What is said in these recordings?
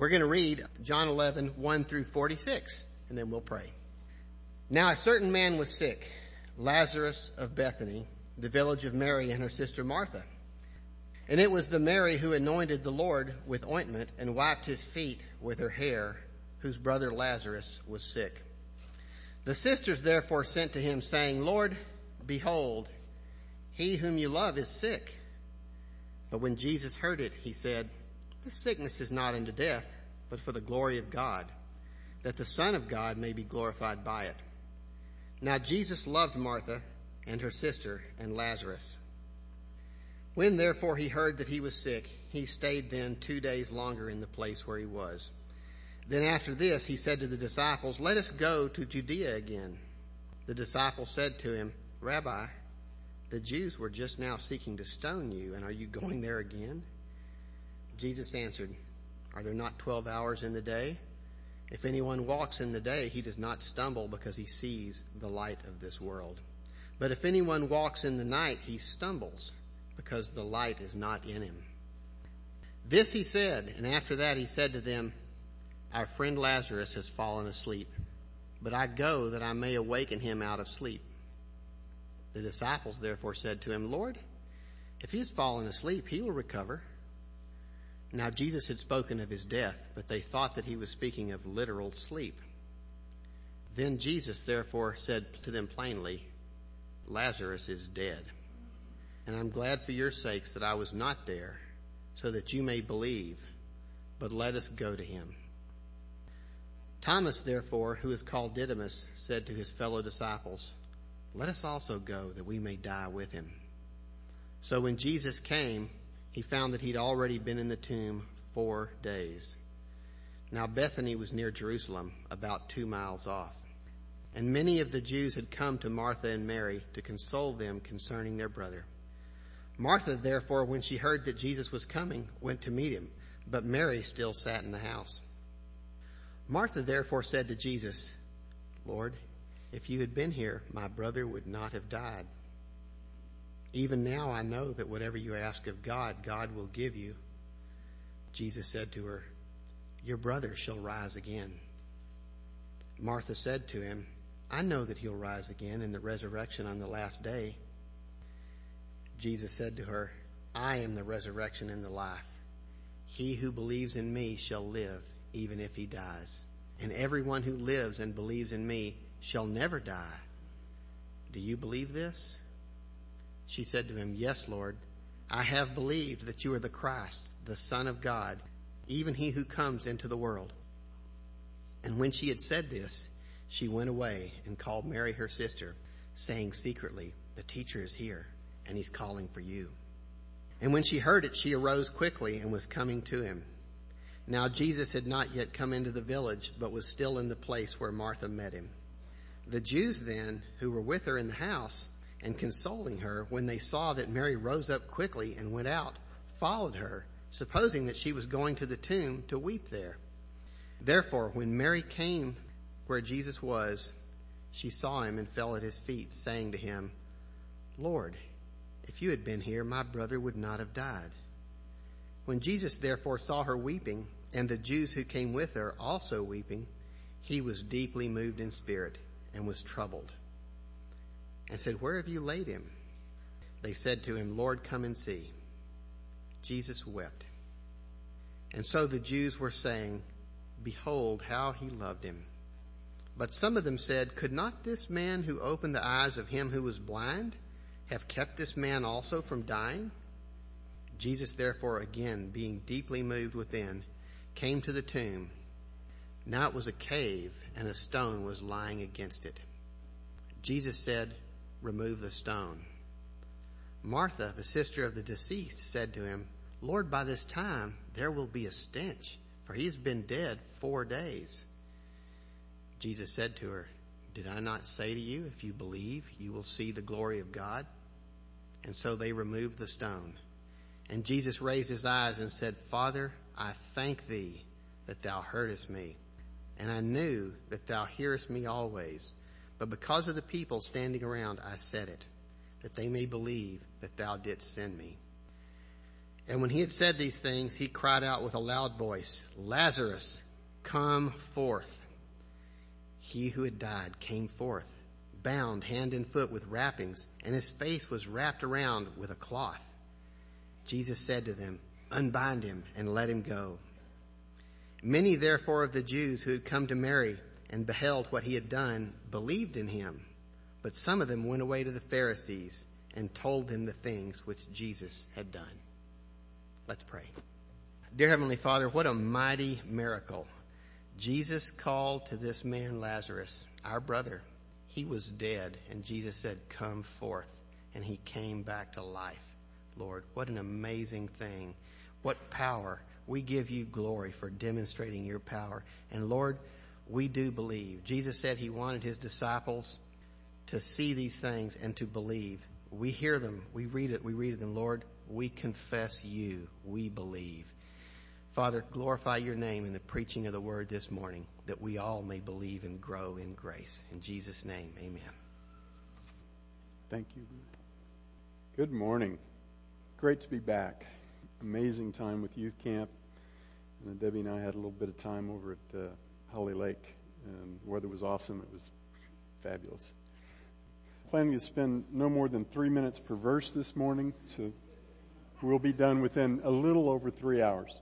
We're going to read John 11, 1 through 46, and then we'll pray. Now a certain man was sick, Lazarus of Bethany, the village of Mary and her sister Martha. And it was the Mary who anointed the Lord with ointment and wiped his feet with her hair, whose brother Lazarus was sick. The sisters therefore sent to him saying, Lord, behold, he whom you love is sick. But when Jesus heard it, he said, this sickness is not unto death, but for the glory of God, that the Son of God may be glorified by it. Now Jesus loved Martha and her sister and Lazarus. When therefore he heard that he was sick, he stayed then two days longer in the place where he was. Then after this he said to the disciples, let us go to Judea again. The disciples said to him, Rabbi, the Jews were just now seeking to stone you, and are you going there again? Jesus answered, Are there not twelve hours in the day? If anyone walks in the day, he does not stumble because he sees the light of this world. But if anyone walks in the night, he stumbles because the light is not in him. This he said, and after that he said to them, Our friend Lazarus has fallen asleep, but I go that I may awaken him out of sleep. The disciples therefore said to him, Lord, if he has fallen asleep, he will recover. Now Jesus had spoken of his death, but they thought that he was speaking of literal sleep. Then Jesus therefore said to them plainly, Lazarus is dead. And I'm glad for your sakes that I was not there, so that you may believe, but let us go to him. Thomas therefore, who is called Didymus, said to his fellow disciples, let us also go that we may die with him. So when Jesus came, he found that he'd already been in the tomb four days. Now Bethany was near Jerusalem, about two miles off. And many of the Jews had come to Martha and Mary to console them concerning their brother. Martha, therefore, when she heard that Jesus was coming, went to meet him, but Mary still sat in the house. Martha therefore said to Jesus, Lord, if you had been here, my brother would not have died. Even now I know that whatever you ask of God, God will give you. Jesus said to her, Your brother shall rise again. Martha said to him, I know that he'll rise again in the resurrection on the last day. Jesus said to her, I am the resurrection and the life. He who believes in me shall live even if he dies. And everyone who lives and believes in me shall never die. Do you believe this? She said to him, Yes, Lord. I have believed that you are the Christ, the Son of God, even he who comes into the world. And when she had said this, she went away and called Mary her sister, saying secretly, The teacher is here, and he's calling for you. And when she heard it, she arose quickly and was coming to him. Now Jesus had not yet come into the village, but was still in the place where Martha met him. The Jews then, who were with her in the house, and consoling her, when they saw that Mary rose up quickly and went out, followed her, supposing that she was going to the tomb to weep there. Therefore, when Mary came where Jesus was, she saw him and fell at his feet, saying to him, Lord, if you had been here, my brother would not have died. When Jesus therefore saw her weeping, and the Jews who came with her also weeping, he was deeply moved in spirit and was troubled and said, Where have you laid him? They said to him, Lord, come and see. Jesus wept. And so the Jews were saying, Behold how he loved him. But some of them said, Could not this man who opened the eyes of him who was blind have kept this man also from dying? Jesus therefore again, being deeply moved within, came to the tomb. Now it was a cave and a stone was lying against it. Jesus said, remove the stone. Martha, the sister of the deceased, said to him, Lord, by this time there will be a stench, for he has been dead four days. Jesus said to her, Did I not say to you, if you believe, you will see the glory of God? And so they removed the stone. And Jesus raised his eyes and said, Father, I thank thee that thou heardest me. And I knew that thou hearest me always. But because of the people standing around, I said it, that they may believe that thou didst send me. And when he had said these things, he cried out with a loud voice, Lazarus, come forth. He who had died came forth, bound hand and foot with wrappings, and his face was wrapped around with a cloth. Jesus said to them, Unbind him and let him go. Many therefore of the Jews who had come to Mary and beheld what he had done believed in him. But some of them went away to the Pharisees and told them the things which Jesus had done. Let's pray. Dear Heavenly Father, what a mighty miracle. Jesus called to this man Lazarus, our brother. He was dead and Jesus said, come forth. And he came back to life. Lord, what an amazing thing. What power. We give you glory for demonstrating your power. And Lord, we do believe. Jesus said he wanted his disciples to see these things and to believe. We hear them. We read it. We read them. Lord, we confess you. We believe. Father, glorify your name in the preaching of the word this morning that we all may believe and grow in grace. In Jesus' name, amen. Thank you. Good morning. Great to be back. Amazing time with youth camp. And Debbie and I had a little bit of time over at uh, Holly Lake, and the weather was awesome. It was fabulous. Planning to spend no more than three minutes per verse this morning, so We'll be done within a little over three hours.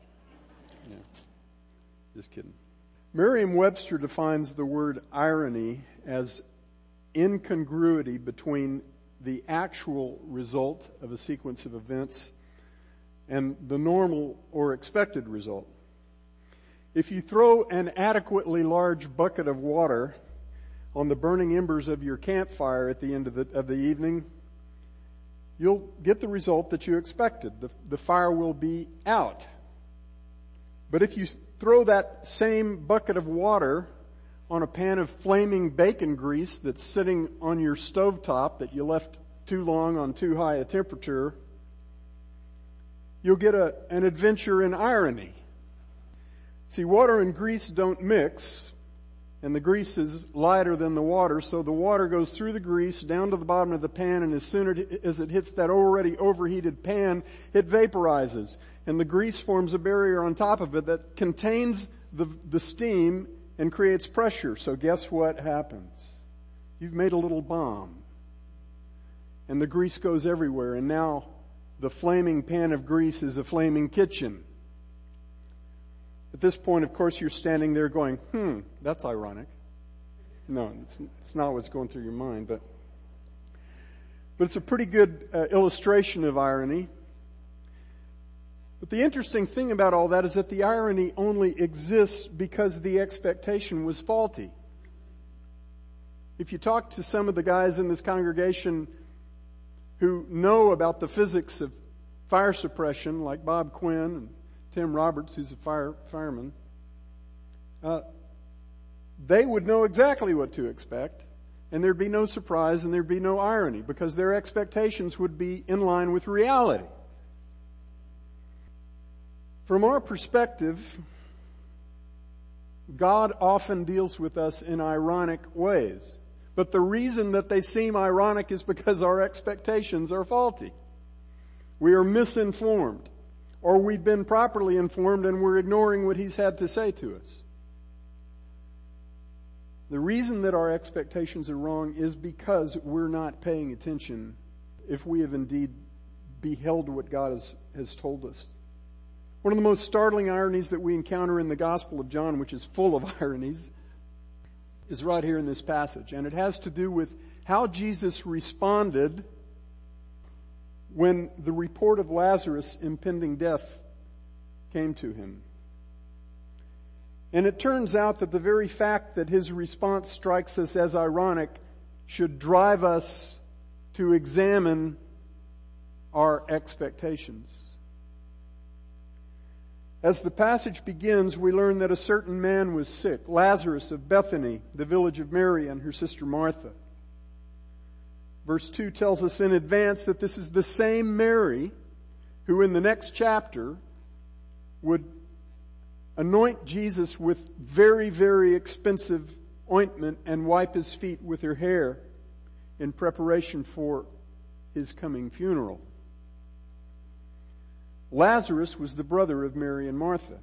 Yeah. Just kidding. Merriam-Webster defines the word irony as incongruity between the actual result of a sequence of events and the normal or expected result. If you throw an adequately large bucket of water on the burning embers of your campfire at the end of the, of the evening, you'll get the result that you expected. The, the fire will be out. But if you throw that same bucket of water on a pan of flaming bacon grease that's sitting on your stovetop that you left too long on too high a temperature, you'll get a, an adventure in irony. See, water and grease don't mix, and the grease is lighter than the water, so the water goes through the grease down to the bottom of the pan, and as soon as it hits that already overheated pan, it vaporizes. And the grease forms a barrier on top of it that contains the, the steam and creates pressure. So guess what happens? You've made a little bomb. And the grease goes everywhere, and now the flaming pan of grease is a flaming kitchen. At this point, of course, you're standing there going, hmm, that's ironic. No, it's, it's not what's going through your mind, but, but it's a pretty good uh, illustration of irony. But the interesting thing about all that is that the irony only exists because the expectation was faulty. If you talk to some of the guys in this congregation who know about the physics of fire suppression, like Bob Quinn and Tim Roberts, who's a fire, fireman, uh, they would know exactly what to expect, and there'd be no surprise and there'd be no irony because their expectations would be in line with reality. From our perspective, God often deals with us in ironic ways. But the reason that they seem ironic is because our expectations are faulty. We are misinformed or we've been properly informed and we're ignoring what he's had to say to us. The reason that our expectations are wrong is because we're not paying attention if we have indeed beheld what God has, has told us. One of the most startling ironies that we encounter in the Gospel of John, which is full of ironies, is right here in this passage. And it has to do with how Jesus responded when the report of Lazarus' impending death came to him. And it turns out that the very fact that his response strikes us as ironic should drive us to examine our expectations. As the passage begins, we learn that a certain man was sick, Lazarus of Bethany, the village of Mary and her sister Martha. Verse 2 tells us in advance that this is the same Mary who in the next chapter would anoint Jesus with very, very expensive ointment and wipe his feet with her hair in preparation for his coming funeral. Lazarus was the brother of Mary and Martha.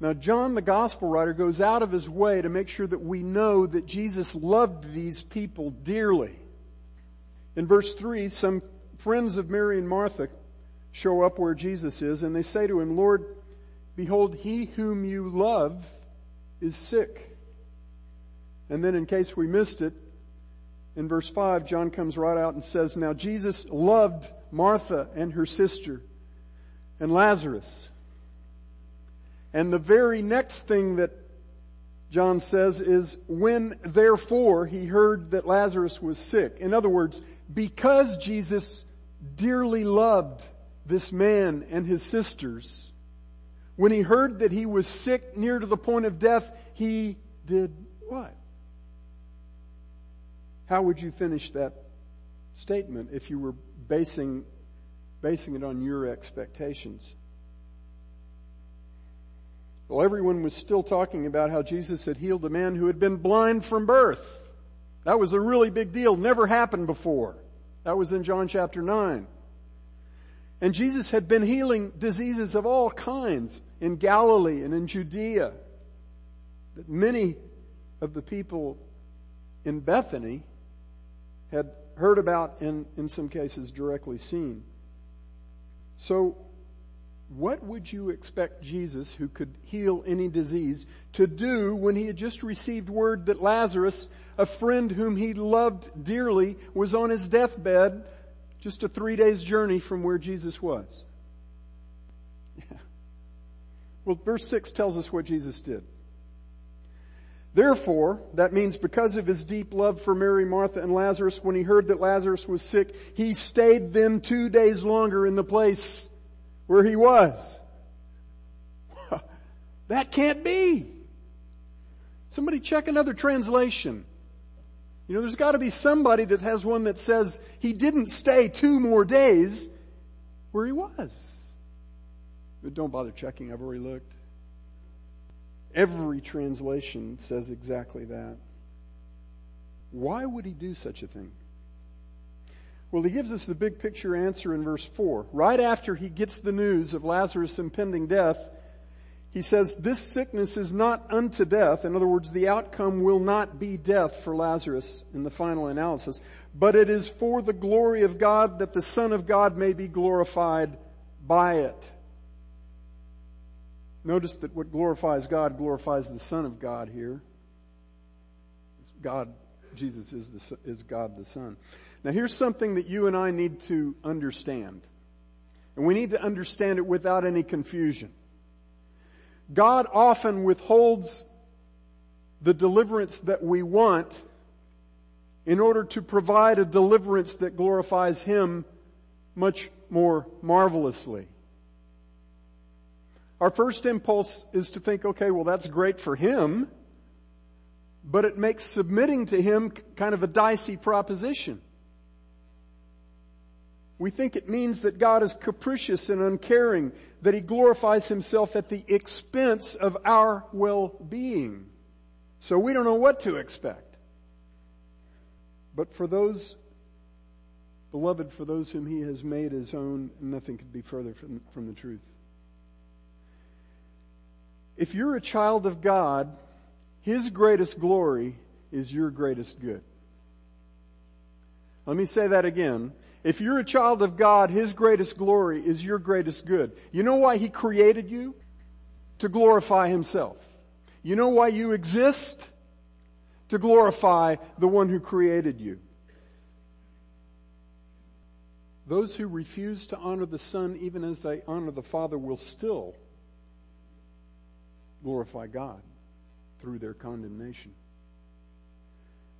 Now John the gospel writer goes out of his way to make sure that we know that Jesus loved these people dearly. In verse 3, some friends of Mary and Martha show up where Jesus is and they say to him, Lord, behold, he whom you love is sick. And then in case we missed it, in verse 5, John comes right out and says, Now Jesus loved Martha and her sister and Lazarus. And the very next thing that John says is, when therefore he heard that Lazarus was sick. In other words, because Jesus dearly loved this man and his sisters, when he heard that he was sick near to the point of death, he did what? How would you finish that statement if you were basing, basing it on your expectations? Well, everyone was still talking about how Jesus had healed a man who had been blind from birth. That was a really big deal. Never happened before. That was in John chapter 9. And Jesus had been healing diseases of all kinds in Galilee and in Judea that many of the people in Bethany had heard about and in some cases directly seen. So what would you expect Jesus, who could heal any disease, to do when he had just received word that Lazarus, a friend whom he loved dearly, was on his deathbed just a three days journey from where Jesus was? Yeah. Well, verse 6 tells us what Jesus did. Therefore, that means because of his deep love for Mary, Martha, and Lazarus, when he heard that Lazarus was sick, he stayed then two days longer in the place where he was. that can't be. Somebody check another translation. You know, there's got to be somebody that has one that says he didn't stay two more days where he was. But don't bother checking. I've already looked. Every translation says exactly that. Why would he do such a thing? Well, he gives us the big picture answer in verse 4. Right after he gets the news of Lazarus' impending death, he says, this sickness is not unto death. In other words, the outcome will not be death for Lazarus in the final analysis, but it is for the glory of God that the Son of God may be glorified by it. Notice that what glorifies God glorifies the Son of God here. God, Jesus is, the, is God the Son. Now here's something that you and I need to understand. And we need to understand it without any confusion. God often withholds the deliverance that we want in order to provide a deliverance that glorifies Him much more marvelously. Our first impulse is to think, okay, well that's great for Him, but it makes submitting to Him kind of a dicey proposition. We think it means that God is capricious and uncaring, that He glorifies Himself at the expense of our well-being. So we don't know what to expect. But for those, beloved, for those whom He has made His own, nothing could be further from, from the truth. If you're a child of God, His greatest glory is your greatest good. Let me say that again. If you're a child of God, His greatest glory is your greatest good. You know why He created you? To glorify Himself. You know why you exist? To glorify the one who created you. Those who refuse to honor the Son even as they honor the Father will still glorify God through their condemnation.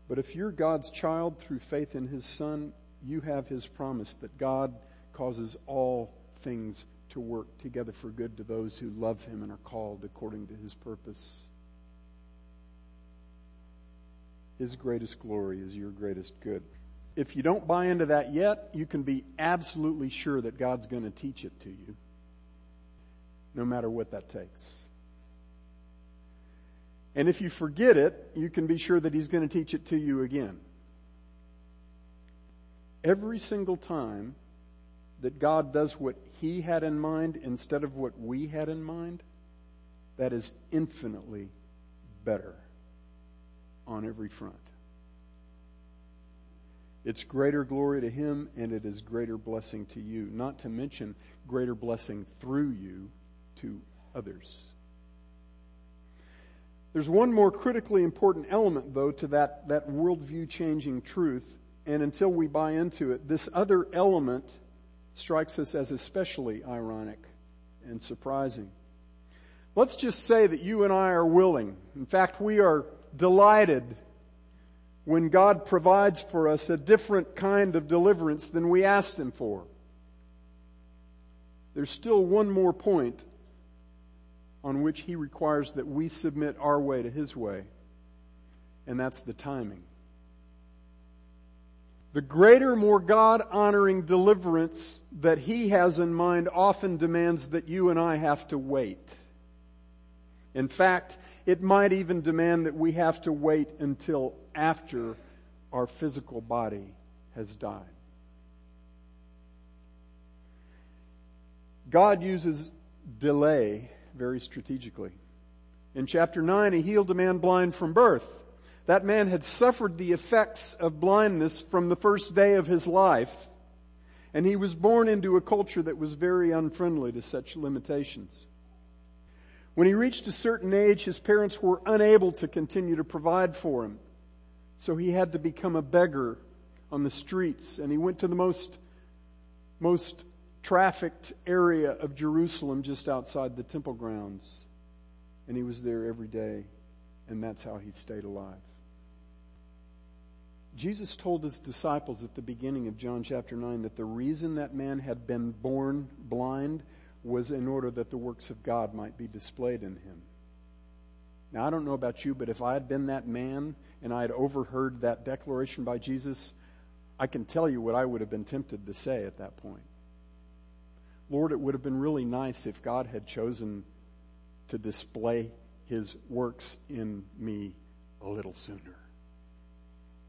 But if you're God's child through faith in His Son, you have his promise that God causes all things to work together for good to those who love him and are called according to his purpose. His greatest glory is your greatest good. If you don't buy into that yet, you can be absolutely sure that God's going to teach it to you, no matter what that takes. And if you forget it, you can be sure that He's going to teach it to you again every single time that God does what He had in mind instead of what we had in mind, that is infinitely better on every front. It's greater glory to Him and it is greater blessing to you, not to mention greater blessing through you to others. There's one more critically important element, though, to that, that worldview changing truth. And until we buy into it, this other element strikes us as especially ironic and surprising. Let's just say that you and I are willing. In fact, we are delighted when God provides for us a different kind of deliverance than we asked Him for. There's still one more point on which He requires that we submit our way to His way, and that's the timing. The greater, more God honoring deliverance that He has in mind often demands that you and I have to wait. In fact, it might even demand that we have to wait until after our physical body has died. God uses delay very strategically. In chapter 9, he healed a man blind from birth. That man had suffered the effects of blindness from the first day of his life, and he was born into a culture that was very unfriendly to such limitations. When he reached a certain age, his parents were unable to continue to provide for him. So he had to become a beggar on the streets, and he went to the most, most trafficked area of Jerusalem just outside the temple grounds. And he was there every day, and that's how he stayed alive. Jesus told his disciples at the beginning of John chapter 9 that the reason that man had been born blind was in order that the works of God might be displayed in him. Now, I don't know about you, but if I had been that man and I had overheard that declaration by Jesus, I can tell you what I would have been tempted to say at that point. Lord, it would have been really nice if God had chosen to display his works in me a little sooner.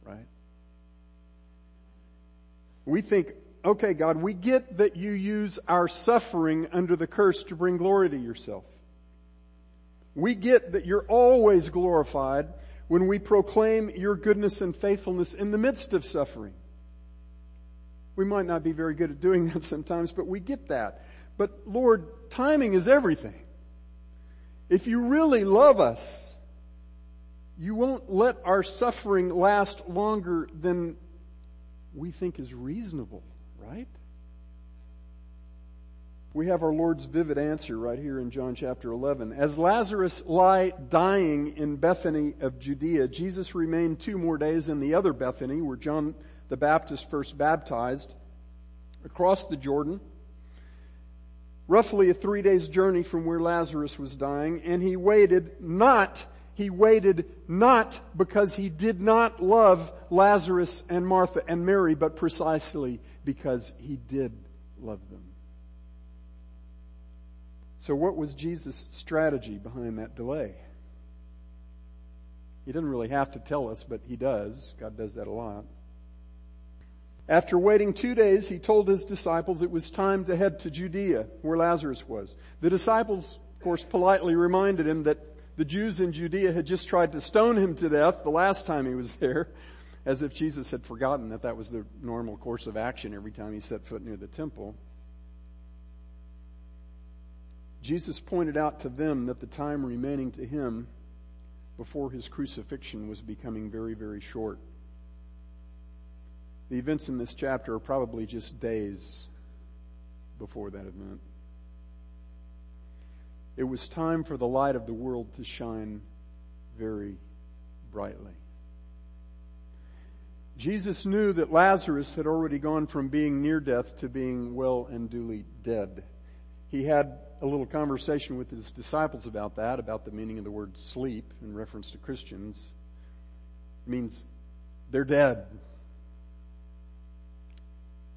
Right? We think, okay, God, we get that you use our suffering under the curse to bring glory to yourself. We get that you're always glorified when we proclaim your goodness and faithfulness in the midst of suffering. We might not be very good at doing that sometimes, but we get that. But Lord, timing is everything. If you really love us, you won't let our suffering last longer than we think is reasonable, right? We have our Lord's vivid answer right here in John chapter 11. As Lazarus lay dying in Bethany of Judea, Jesus remained two more days in the other Bethany where John the Baptist first baptized across the Jordan, roughly a three days journey from where Lazarus was dying, and he waited not he waited not because he did not love Lazarus and Martha and Mary, but precisely because he did love them. So what was Jesus' strategy behind that delay? He didn't really have to tell us, but he does. God does that a lot. After waiting two days, he told his disciples it was time to head to Judea, where Lazarus was. The disciples, of course, politely reminded him that the Jews in Judea had just tried to stone him to death the last time he was there, as if Jesus had forgotten that that was the normal course of action every time he set foot near the temple. Jesus pointed out to them that the time remaining to him before his crucifixion was becoming very, very short. The events in this chapter are probably just days before that event. It was time for the light of the world to shine very brightly. Jesus knew that Lazarus had already gone from being near death to being well and duly dead. He had a little conversation with his disciples about that, about the meaning of the word sleep in reference to Christians. It means they're dead.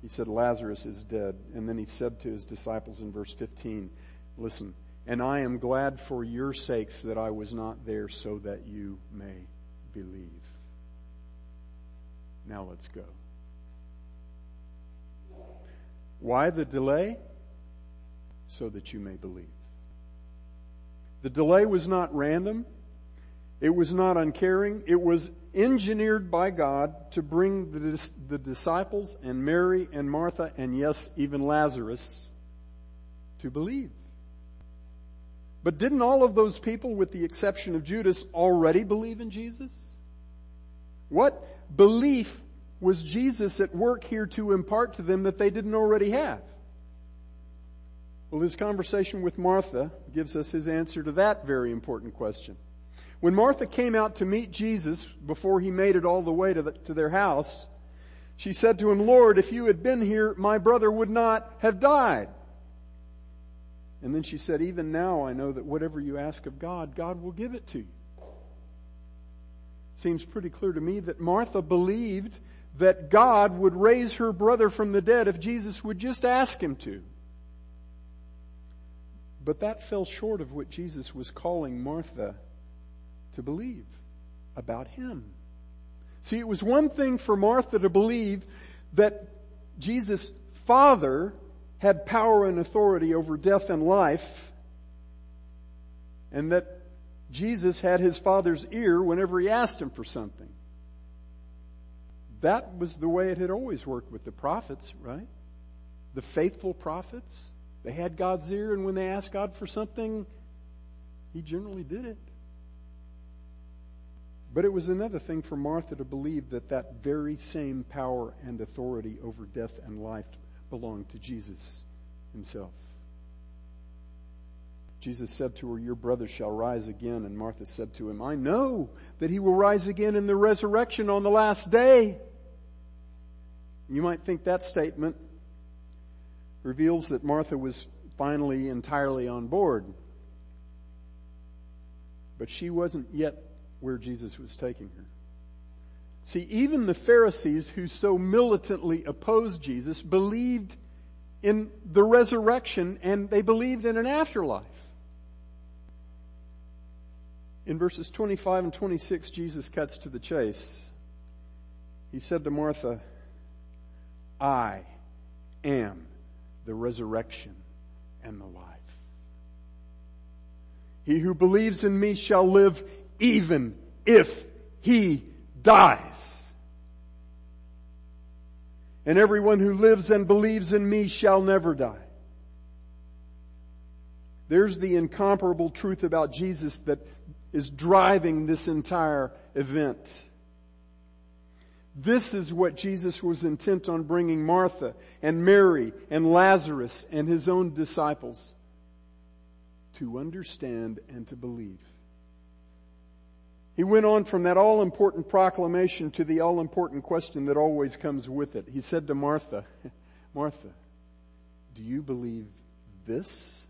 He said, Lazarus is dead. And then he said to his disciples in verse 15, listen, and I am glad for your sakes that I was not there so that you may believe. Now let's go. Why the delay? So that you may believe. The delay was not random. It was not uncaring. It was engineered by God to bring the, the disciples and Mary and Martha and yes, even Lazarus to believe. But didn't all of those people, with the exception of Judas, already believe in Jesus? What belief was Jesus at work here to impart to them that they didn't already have? Well, his conversation with Martha gives us his answer to that very important question. When Martha came out to meet Jesus before he made it all the way to, the, to their house, she said to him, Lord, if you had been here, my brother would not have died. And then she said, even now I know that whatever you ask of God, God will give it to you. Seems pretty clear to me that Martha believed that God would raise her brother from the dead if Jesus would just ask him to. But that fell short of what Jesus was calling Martha to believe about him. See, it was one thing for Martha to believe that Jesus' Father had power and authority over death and life, and that Jesus had his Father's ear whenever he asked him for something. That was the way it had always worked with the prophets, right? The faithful prophets. They had God's ear, and when they asked God for something, he generally did it. But it was another thing for Martha to believe that that very same power and authority over death and life belonged to Jesus himself. Jesus said to her, Your brother shall rise again. And Martha said to him, I know that he will rise again in the resurrection on the last day. You might think that statement reveals that Martha was finally entirely on board. But she wasn't yet where Jesus was taking her. See, even the Pharisees who so militantly opposed Jesus believed in the resurrection and they believed in an afterlife. In verses 25 and 26, Jesus cuts to the chase. He said to Martha, I am the resurrection and the life. He who believes in me shall live even if he dies. And everyone who lives and believes in me shall never die. There's the incomparable truth about Jesus that is driving this entire event. This is what Jesus was intent on bringing Martha and Mary and Lazarus and his own disciples to understand and to believe. He went on from that all important proclamation to the all important question that always comes with it. He said to Martha, Martha, do you believe this?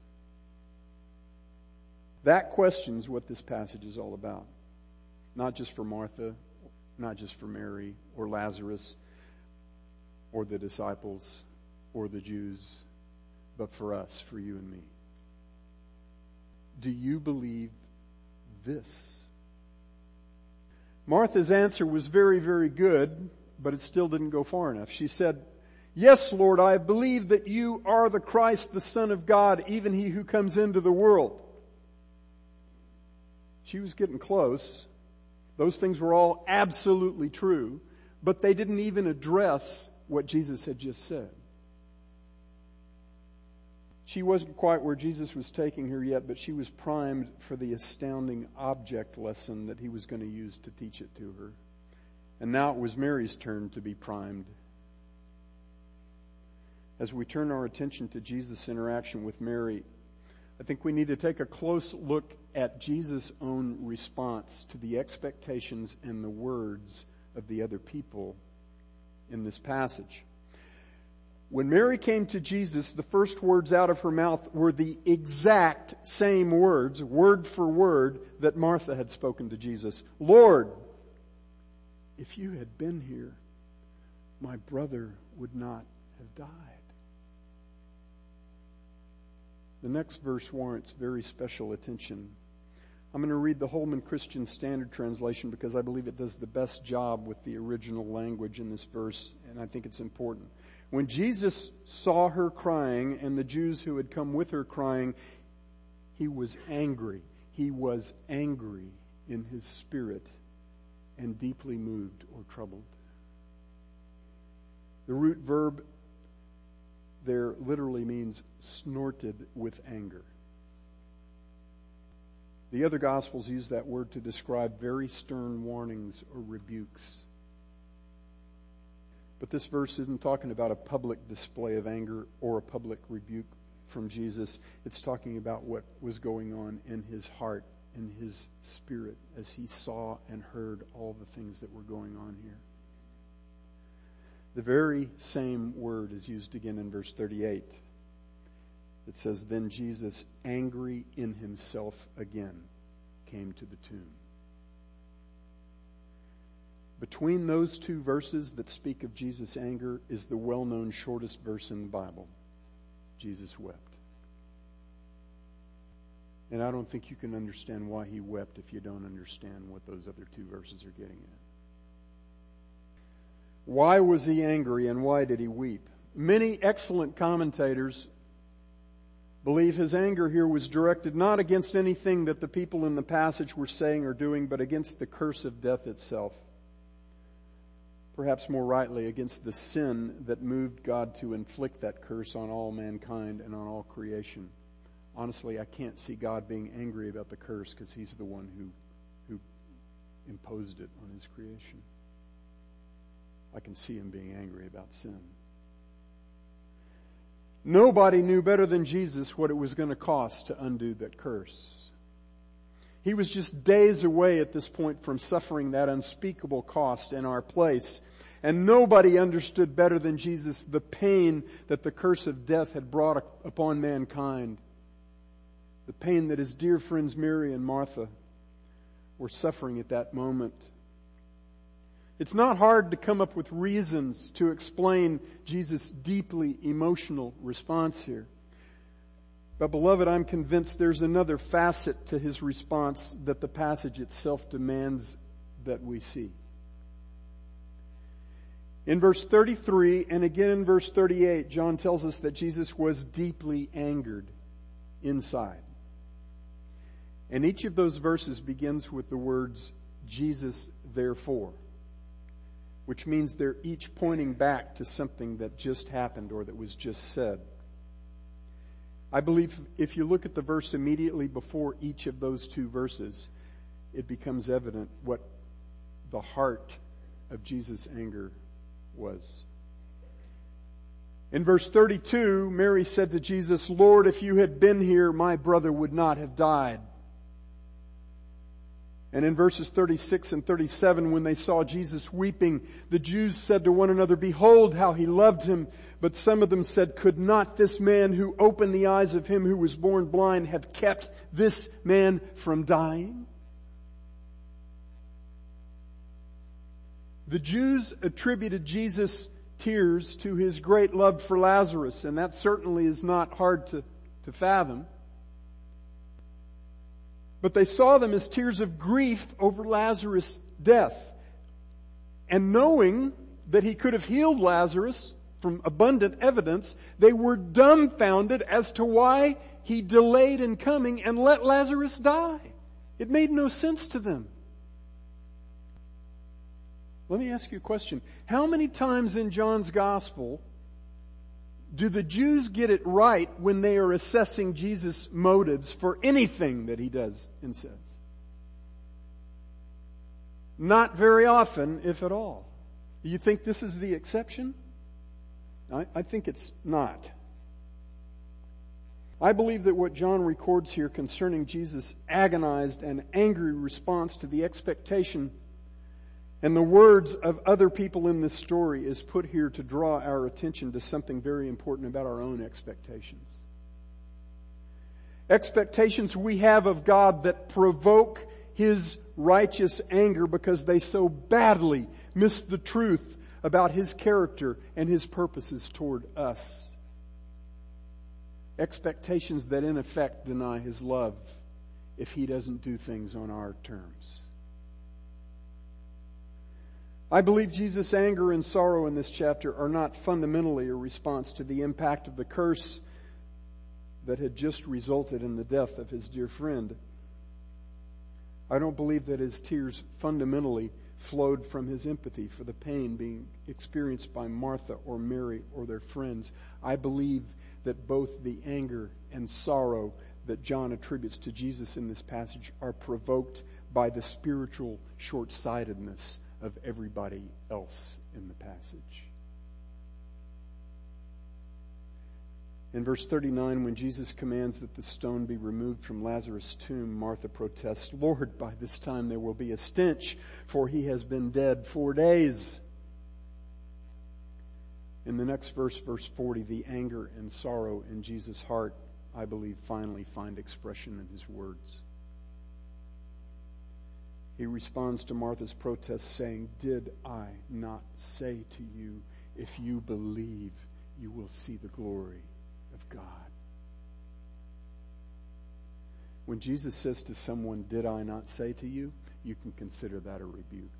That question is what this passage is all about. Not just for Martha, not just for Mary or Lazarus or the disciples or the Jews, but for us, for you and me. Do you believe this? Martha's answer was very, very good, but it still didn't go far enough. She said, Yes, Lord, I believe that you are the Christ, the Son of God, even he who comes into the world. She was getting close. Those things were all absolutely true, but they didn't even address what Jesus had just said. She wasn't quite where Jesus was taking her yet, but she was primed for the astounding object lesson that he was going to use to teach it to her. And now it was Mary's turn to be primed. As we turn our attention to Jesus' interaction with Mary, I think we need to take a close look at Jesus' own response to the expectations and the words of the other people in this passage. When Mary came to Jesus, the first words out of her mouth were the exact same words, word for word, that Martha had spoken to Jesus. Lord, if you had been here, my brother would not have died. The next verse warrants very special attention. I'm going to read the Holman Christian Standard Translation because I believe it does the best job with the original language in this verse, and I think it's important. When Jesus saw her crying and the Jews who had come with her crying, he was angry. He was angry in his spirit and deeply moved or troubled. The root verb there literally means snorted with anger. The other Gospels use that word to describe very stern warnings or rebukes. But this verse isn't talking about a public display of anger or a public rebuke from Jesus. It's talking about what was going on in his heart, in his spirit, as he saw and heard all the things that were going on here. The very same word is used again in verse 38. It says, Then Jesus, angry in himself again, came to the tomb. Between those two verses that speak of Jesus' anger is the well known shortest verse in the Bible Jesus wept. And I don't think you can understand why he wept if you don't understand what those other two verses are getting at. Why was he angry and why did he weep? Many excellent commentators believe his anger here was directed not against anything that the people in the passage were saying or doing, but against the curse of death itself perhaps more rightly, against the sin that moved God to inflict that curse on all mankind and on all creation. Honestly, I can't see God being angry about the curse because He's the one who, who imposed it on His creation. I can see Him being angry about sin. Nobody knew better than Jesus what it was going to cost to undo that curse. He was just days away at this point from suffering that unspeakable cost in our place. And nobody understood better than Jesus the pain that the curse of death had brought upon mankind. The pain that his dear friends Mary and Martha were suffering at that moment. It's not hard to come up with reasons to explain Jesus' deeply emotional response here. But beloved, I'm convinced there's another facet to his response that the passage itself demands that we see. In verse 33 and again in verse 38, John tells us that Jesus was deeply angered inside. And each of those verses begins with the words, Jesus therefore, which means they're each pointing back to something that just happened or that was just said. I believe if you look at the verse immediately before each of those two verses, it becomes evident what the heart of Jesus' anger was. In verse 32, Mary said to Jesus, Lord, if you had been here, my brother would not have died. And in verses 36 and 37, when they saw Jesus weeping, the Jews said to one another, behold how he loved him. But some of them said, could not this man who opened the eyes of him who was born blind have kept this man from dying? The Jews attributed Jesus' tears to his great love for Lazarus, and that certainly is not hard to, to fathom but they saw them as tears of grief over Lazarus' death. And knowing that he could have healed Lazarus from abundant evidence, they were dumbfounded as to why he delayed in coming and let Lazarus die. It made no sense to them. Let me ask you a question. How many times in John's gospel do the Jews get it right when they are assessing Jesus' motives for anything that he does and says? Not very often, if at all. Do you think this is the exception? I, I think it's not. I believe that what John records here concerning Jesus' agonized and angry response to the expectation and the words of other people in this story is put here to draw our attention to something very important about our own expectations. Expectations we have of God that provoke His righteous anger because they so badly miss the truth about His character and His purposes toward us. Expectations that in effect deny His love if He doesn't do things on our terms. I believe Jesus' anger and sorrow in this chapter are not fundamentally a response to the impact of the curse that had just resulted in the death of his dear friend. I don't believe that his tears fundamentally flowed from his empathy for the pain being experienced by Martha or Mary or their friends. I believe that both the anger and sorrow that John attributes to Jesus in this passage are provoked by the spiritual short-sightedness of everybody else in the passage. In verse 39, when Jesus commands that the stone be removed from Lazarus' tomb, Martha protests, Lord, by this time there will be a stench, for he has been dead four days. In the next verse, verse 40, the anger and sorrow in Jesus' heart, I believe, finally find expression in his words. He responds to Martha's protest saying, Did I not say to you, if you believe, you will see the glory of God. When Jesus says to someone, Did I not say to you? you can consider that a rebuke.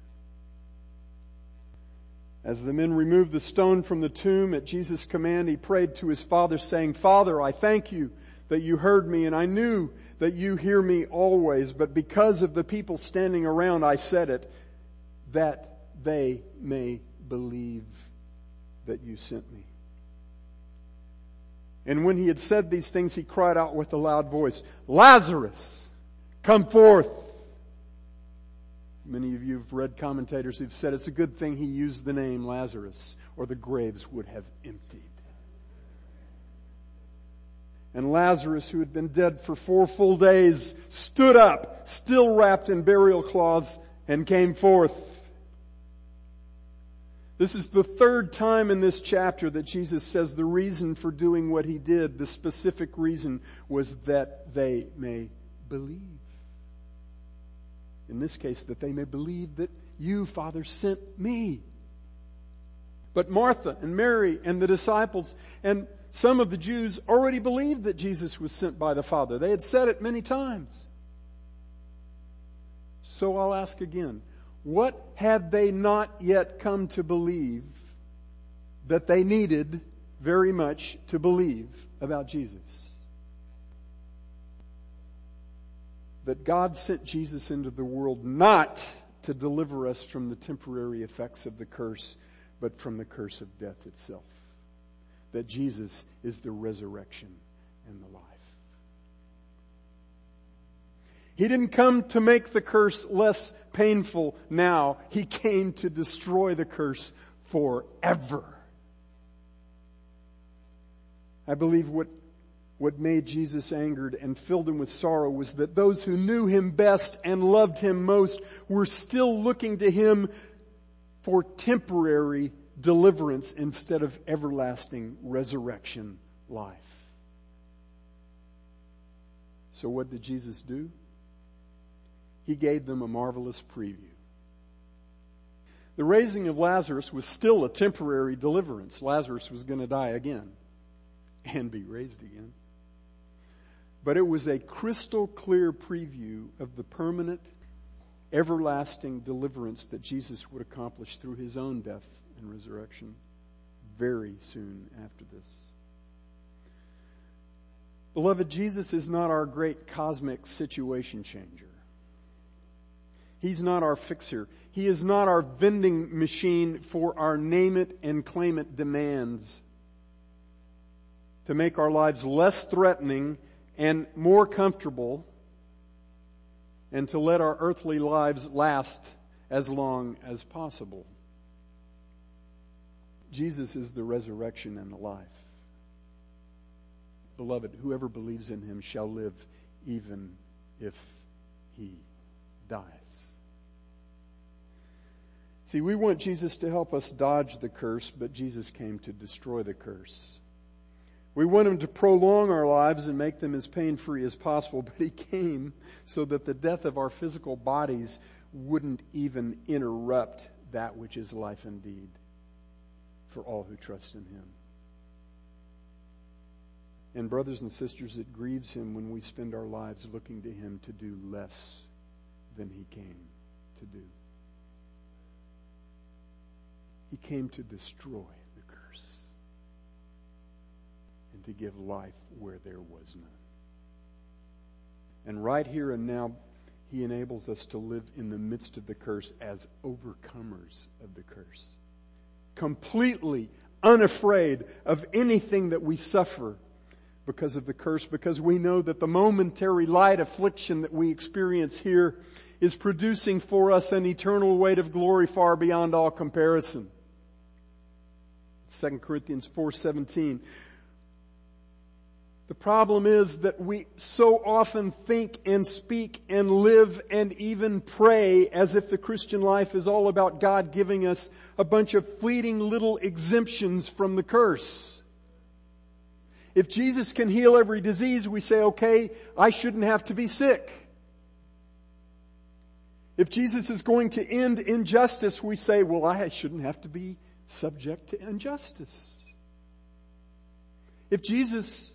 As the men removed the stone from the tomb at Jesus' command, he prayed to his father saying, Father, I thank you that you heard me and I knew that you hear me always, but because of the people standing around, I said it, that they may believe that you sent me. And when he had said these things, he cried out with a loud voice, Lazarus, come forth. Many of you have read commentators who've said it's a good thing he used the name Lazarus or the graves would have emptied. And Lazarus, who had been dead for four full days, stood up, still wrapped in burial cloths, and came forth. This is the third time in this chapter that Jesus says the reason for doing what he did, the specific reason, was that they may believe. In this case, that they may believe that you, Father, sent me. But Martha and Mary and the disciples and some of the Jews already believed that Jesus was sent by the Father. They had said it many times. So I'll ask again, what had they not yet come to believe that they needed very much to believe about Jesus? That God sent Jesus into the world not to deliver us from the temporary effects of the curse, but from the curse of death itself. That Jesus is the resurrection and the life. He didn't come to make the curse less painful now. He came to destroy the curse forever. I believe what, what made Jesus angered and filled him with sorrow was that those who knew him best and loved him most were still looking to him for temporary deliverance instead of everlasting resurrection life. So what did Jesus do? he gave them a marvelous preview. The raising of Lazarus was still a temporary deliverance. Lazarus was going to die again and be raised again. But it was a crystal clear preview of the permanent, everlasting deliverance that Jesus would accomplish through his own death and resurrection very soon after this. Beloved, Jesus is not our great cosmic situation changer. He's not our fixer. He is not our vending machine for our name it and claim it demands to make our lives less threatening and more comfortable and to let our earthly lives last as long as possible. Jesus is the resurrection and the life. Beloved, whoever believes in him shall live even if he dies. See, we want Jesus to help us dodge the curse, but Jesus came to destroy the curse. We want him to prolong our lives and make them as pain free as possible, but he came so that the death of our physical bodies wouldn't even interrupt that which is life indeed for all who trust in him. And brothers and sisters, it grieves him when we spend our lives looking to him to do less than he came to do. He came to destroy the curse and to give life where there was none. And right here and now, He enables us to live in the midst of the curse as overcomers of the curse. Completely unafraid of anything that we suffer because of the curse, because we know that the momentary light affliction that we experience here is producing for us an eternal weight of glory far beyond all comparison. 2 Corinthians 4:17 the problem is that we so often think and speak and live and even pray as if the Christian life is all about God giving us a bunch of fleeting little exemptions from the curse. If Jesus can heal every disease, we say, okay, I shouldn't have to be sick. If Jesus is going to end injustice, we say, well, I shouldn't have to be subject to injustice. If Jesus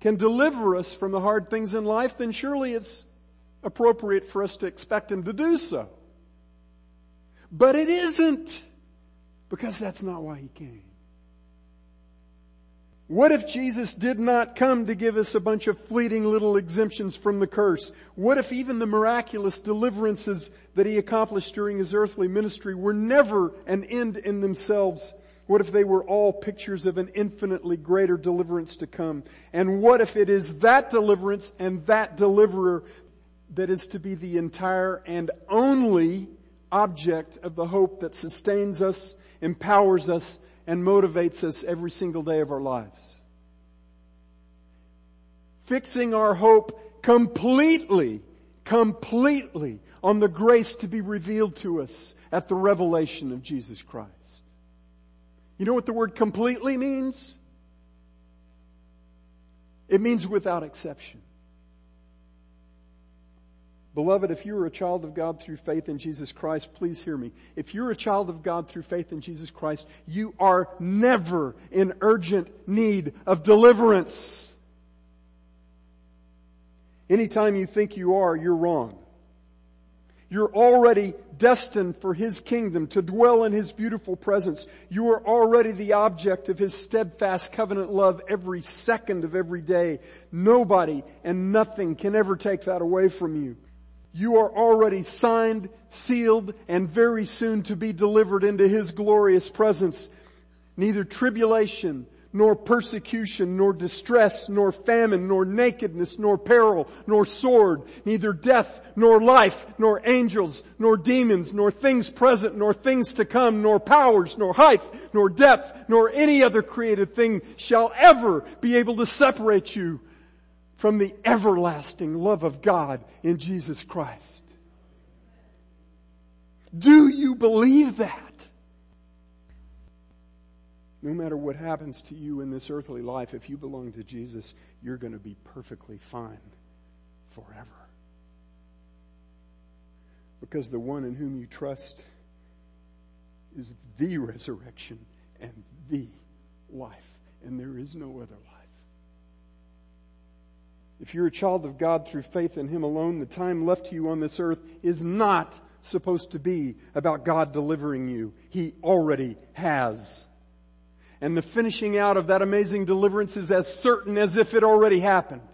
can deliver us from the hard things in life, then surely it's appropriate for us to expect Him to do so. But it isn't, because that's not why He came. What if Jesus did not come to give us a bunch of fleeting little exemptions from the curse? What if even the miraculous deliverances that He accomplished during His earthly ministry were never an end in themselves, what if they were all pictures of an infinitely greater deliverance to come? And what if it is that deliverance and that deliverer that is to be the entire and only object of the hope that sustains us, empowers us, and motivates us every single day of our lives? Fixing our hope completely, completely on the grace to be revealed to us at the revelation of Jesus Christ. You know what the word completely means? It means without exception. Beloved, if you are a child of God through faith in Jesus Christ, please hear me. If you're a child of God through faith in Jesus Christ, you are never in urgent need of deliverance. Anytime you think you are, you're wrong. You're already destined for His kingdom to dwell in His beautiful presence. You are already the object of His steadfast covenant love every second of every day. Nobody and nothing can ever take that away from you. You are already signed, sealed, and very soon to be delivered into His glorious presence. Neither tribulation, nor persecution, nor distress, nor famine, nor nakedness, nor peril, nor sword, neither death, nor life, nor angels, nor demons, nor things present, nor things to come, nor powers, nor height, nor depth, nor any other created thing shall ever be able to separate you from the everlasting love of God in Jesus Christ. Do you believe that? No matter what happens to you in this earthly life, if you belong to Jesus, you're going to be perfectly fine forever. Because the one in whom you trust is the resurrection and the life, and there is no other life. If you're a child of God through faith in Him alone, the time left to you on this earth is not supposed to be about God delivering you. He already has. And the finishing out of that amazing deliverance is as certain as if it already happened.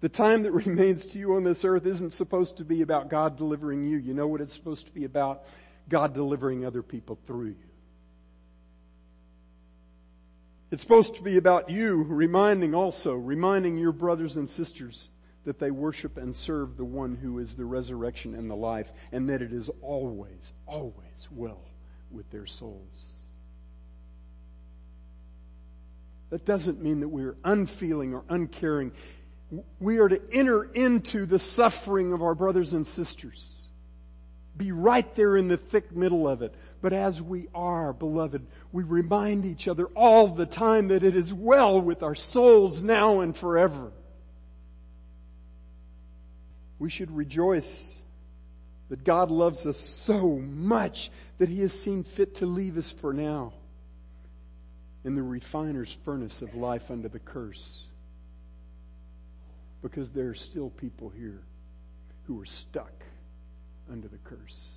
The time that remains to you on this earth isn't supposed to be about God delivering you. You know what it's supposed to be about? God delivering other people through you. It's supposed to be about you reminding also, reminding your brothers and sisters that they worship and serve the one who is the resurrection and the life, and that it is always, always well with their souls. That doesn't mean that we're unfeeling or uncaring. We are to enter into the suffering of our brothers and sisters. Be right there in the thick middle of it. But as we are, beloved, we remind each other all the time that it is well with our souls now and forever. We should rejoice that God loves us so much that He has seen fit to leave us for now in the refiner's furnace of life under the curse. Because there are still people here who are stuck under the curse.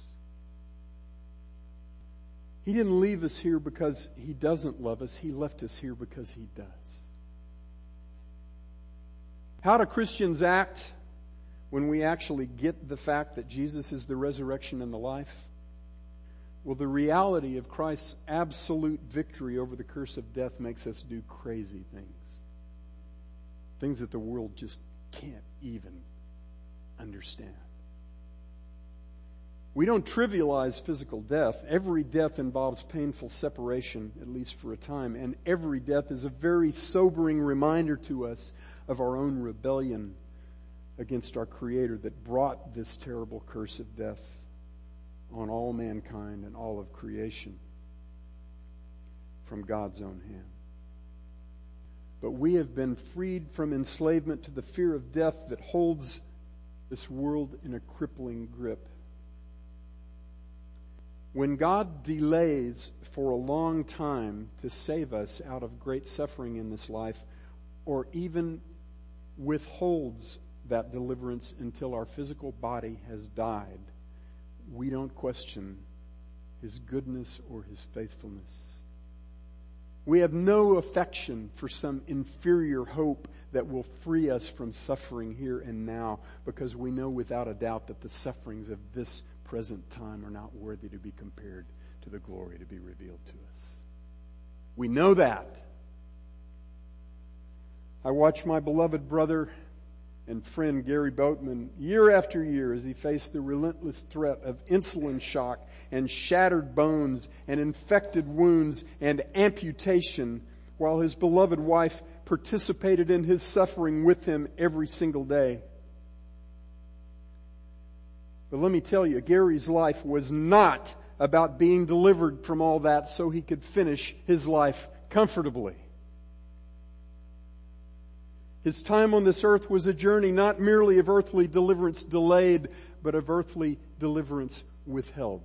He didn't leave us here because He doesn't love us. He left us here because He does. How do Christians act when we actually get the fact that Jesus is the resurrection and the life? Well, the reality of Christ's absolute victory over the curse of death makes us do crazy things. Things that the world just can't even understand. We don't trivialize physical death. Every death involves painful separation, at least for a time, and every death is a very sobering reminder to us of our own rebellion against our Creator that brought this terrible curse of death on all mankind and all of creation from God's own hand. But we have been freed from enslavement to the fear of death that holds this world in a crippling grip. When God delays for a long time to save us out of great suffering in this life, or even withholds that deliverance until our physical body has died, we don't question his goodness or his faithfulness. We have no affection for some inferior hope that will free us from suffering here and now because we know without a doubt that the sufferings of this present time are not worthy to be compared to the glory to be revealed to us. We know that. I watch my beloved brother and friend Gary Boatman year after year as he faced the relentless threat of insulin shock and shattered bones and infected wounds and amputation while his beloved wife participated in his suffering with him every single day. But let me tell you, Gary's life was not about being delivered from all that so he could finish his life comfortably. His time on this earth was a journey not merely of earthly deliverance delayed, but of earthly deliverance withheld.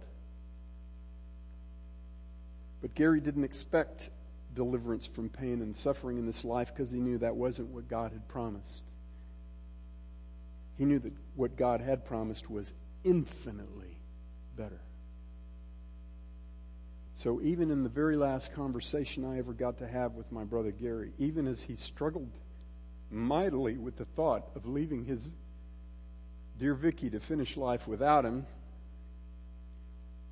But Gary didn't expect deliverance from pain and suffering in this life because he knew that wasn't what God had promised. He knew that what God had promised was infinitely better. So even in the very last conversation I ever got to have with my brother Gary, even as he struggled mightily with the thought of leaving his dear Vicky to finish life without him,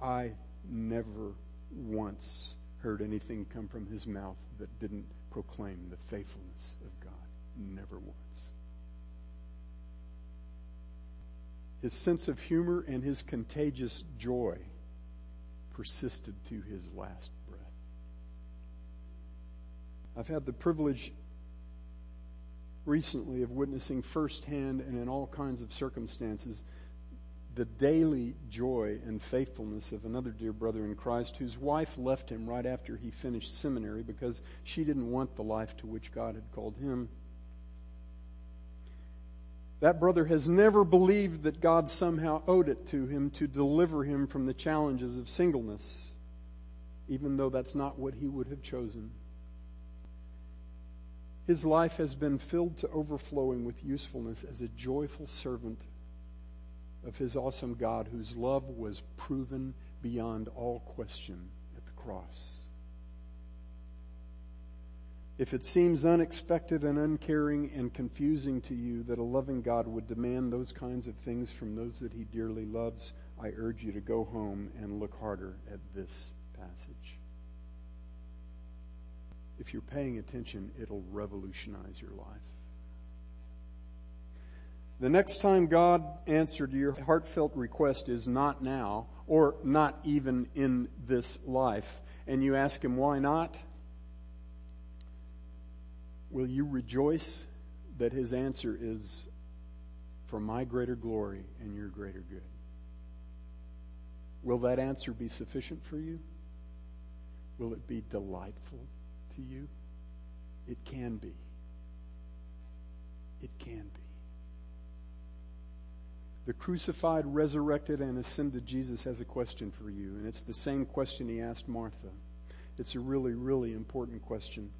I never once heard anything come from his mouth that didn't proclaim the faithfulness of God. Never once. His sense of humor and his contagious joy persisted to his last breath. I've had the privilege recently of witnessing firsthand and in all kinds of circumstances the daily joy and faithfulness of another dear brother in Christ whose wife left him right after he finished seminary because she didn't want the life to which God had called him. That brother has never believed that God somehow owed it to him to deliver him from the challenges of singleness, even though that's not what he would have chosen. His life has been filled to overflowing with usefulness as a joyful servant of his awesome God whose love was proven beyond all question at the cross. If it seems unexpected and uncaring and confusing to you that a loving God would demand those kinds of things from those that he dearly loves, I urge you to go home and look harder at this passage if you're paying attention, it'll revolutionize your life. The next time God answered your heartfelt request is not now, or not even in this life, and you ask Him, why not? Will you rejoice that His answer is for my greater glory and your greater good? Will that answer be sufficient for you? Will it be delightful to you? It can be. It can be. The crucified, resurrected, and ascended Jesus has a question for you, and it's the same question he asked Martha. It's a really, really important question.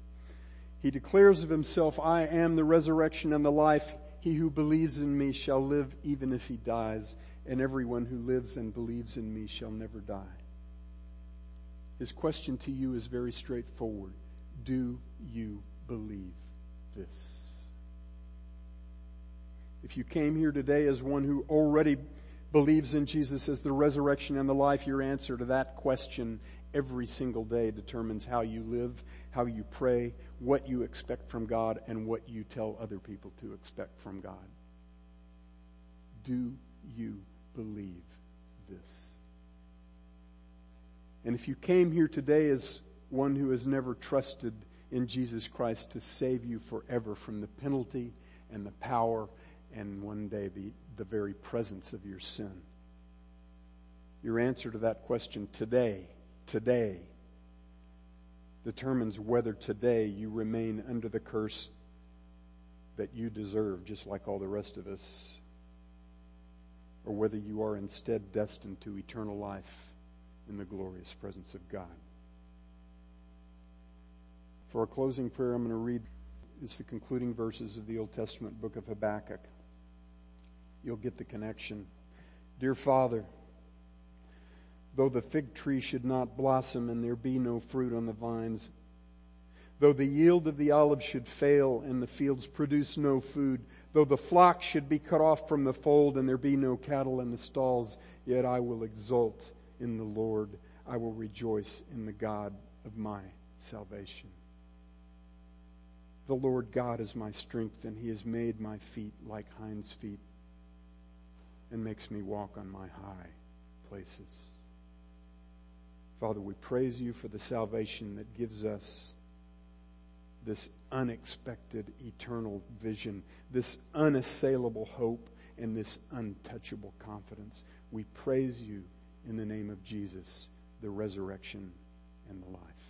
He declares of himself, I am the resurrection and the life. He who believes in me shall live even if he dies, and everyone who lives and believes in me shall never die. His question to you is very straightforward. Do you believe this? If you came here today as one who already believes in Jesus as the resurrection and the life, your answer to that question every single day determines how you live, how you pray, what you expect from God, and what you tell other people to expect from God. Do you believe this? And if you came here today as one who has never trusted in Jesus Christ to save you forever from the penalty and the power and one day the, the very presence of your sin, your answer to that question today, today, determines whether today you remain under the curse that you deserve, just like all the rest of us, or whether you are instead destined to eternal life in the glorious presence of God. For our closing prayer, I'm going to read it's the concluding verses of the Old Testament book of Habakkuk. You'll get the connection. Dear Father, though the fig tree should not blossom and there be no fruit on the vines, though the yield of the olive should fail and the fields produce no food, though the flock should be cut off from the fold and there be no cattle in the stalls, yet I will exult in the Lord. I will rejoice in the God of my salvation. The Lord God is my strength, and He has made my feet like hinds' feet and makes me walk on my high places. Father, we praise you for the salvation that gives us this unexpected eternal vision, this unassailable hope, and this untouchable confidence. We praise you in the name of Jesus, the resurrection and the life.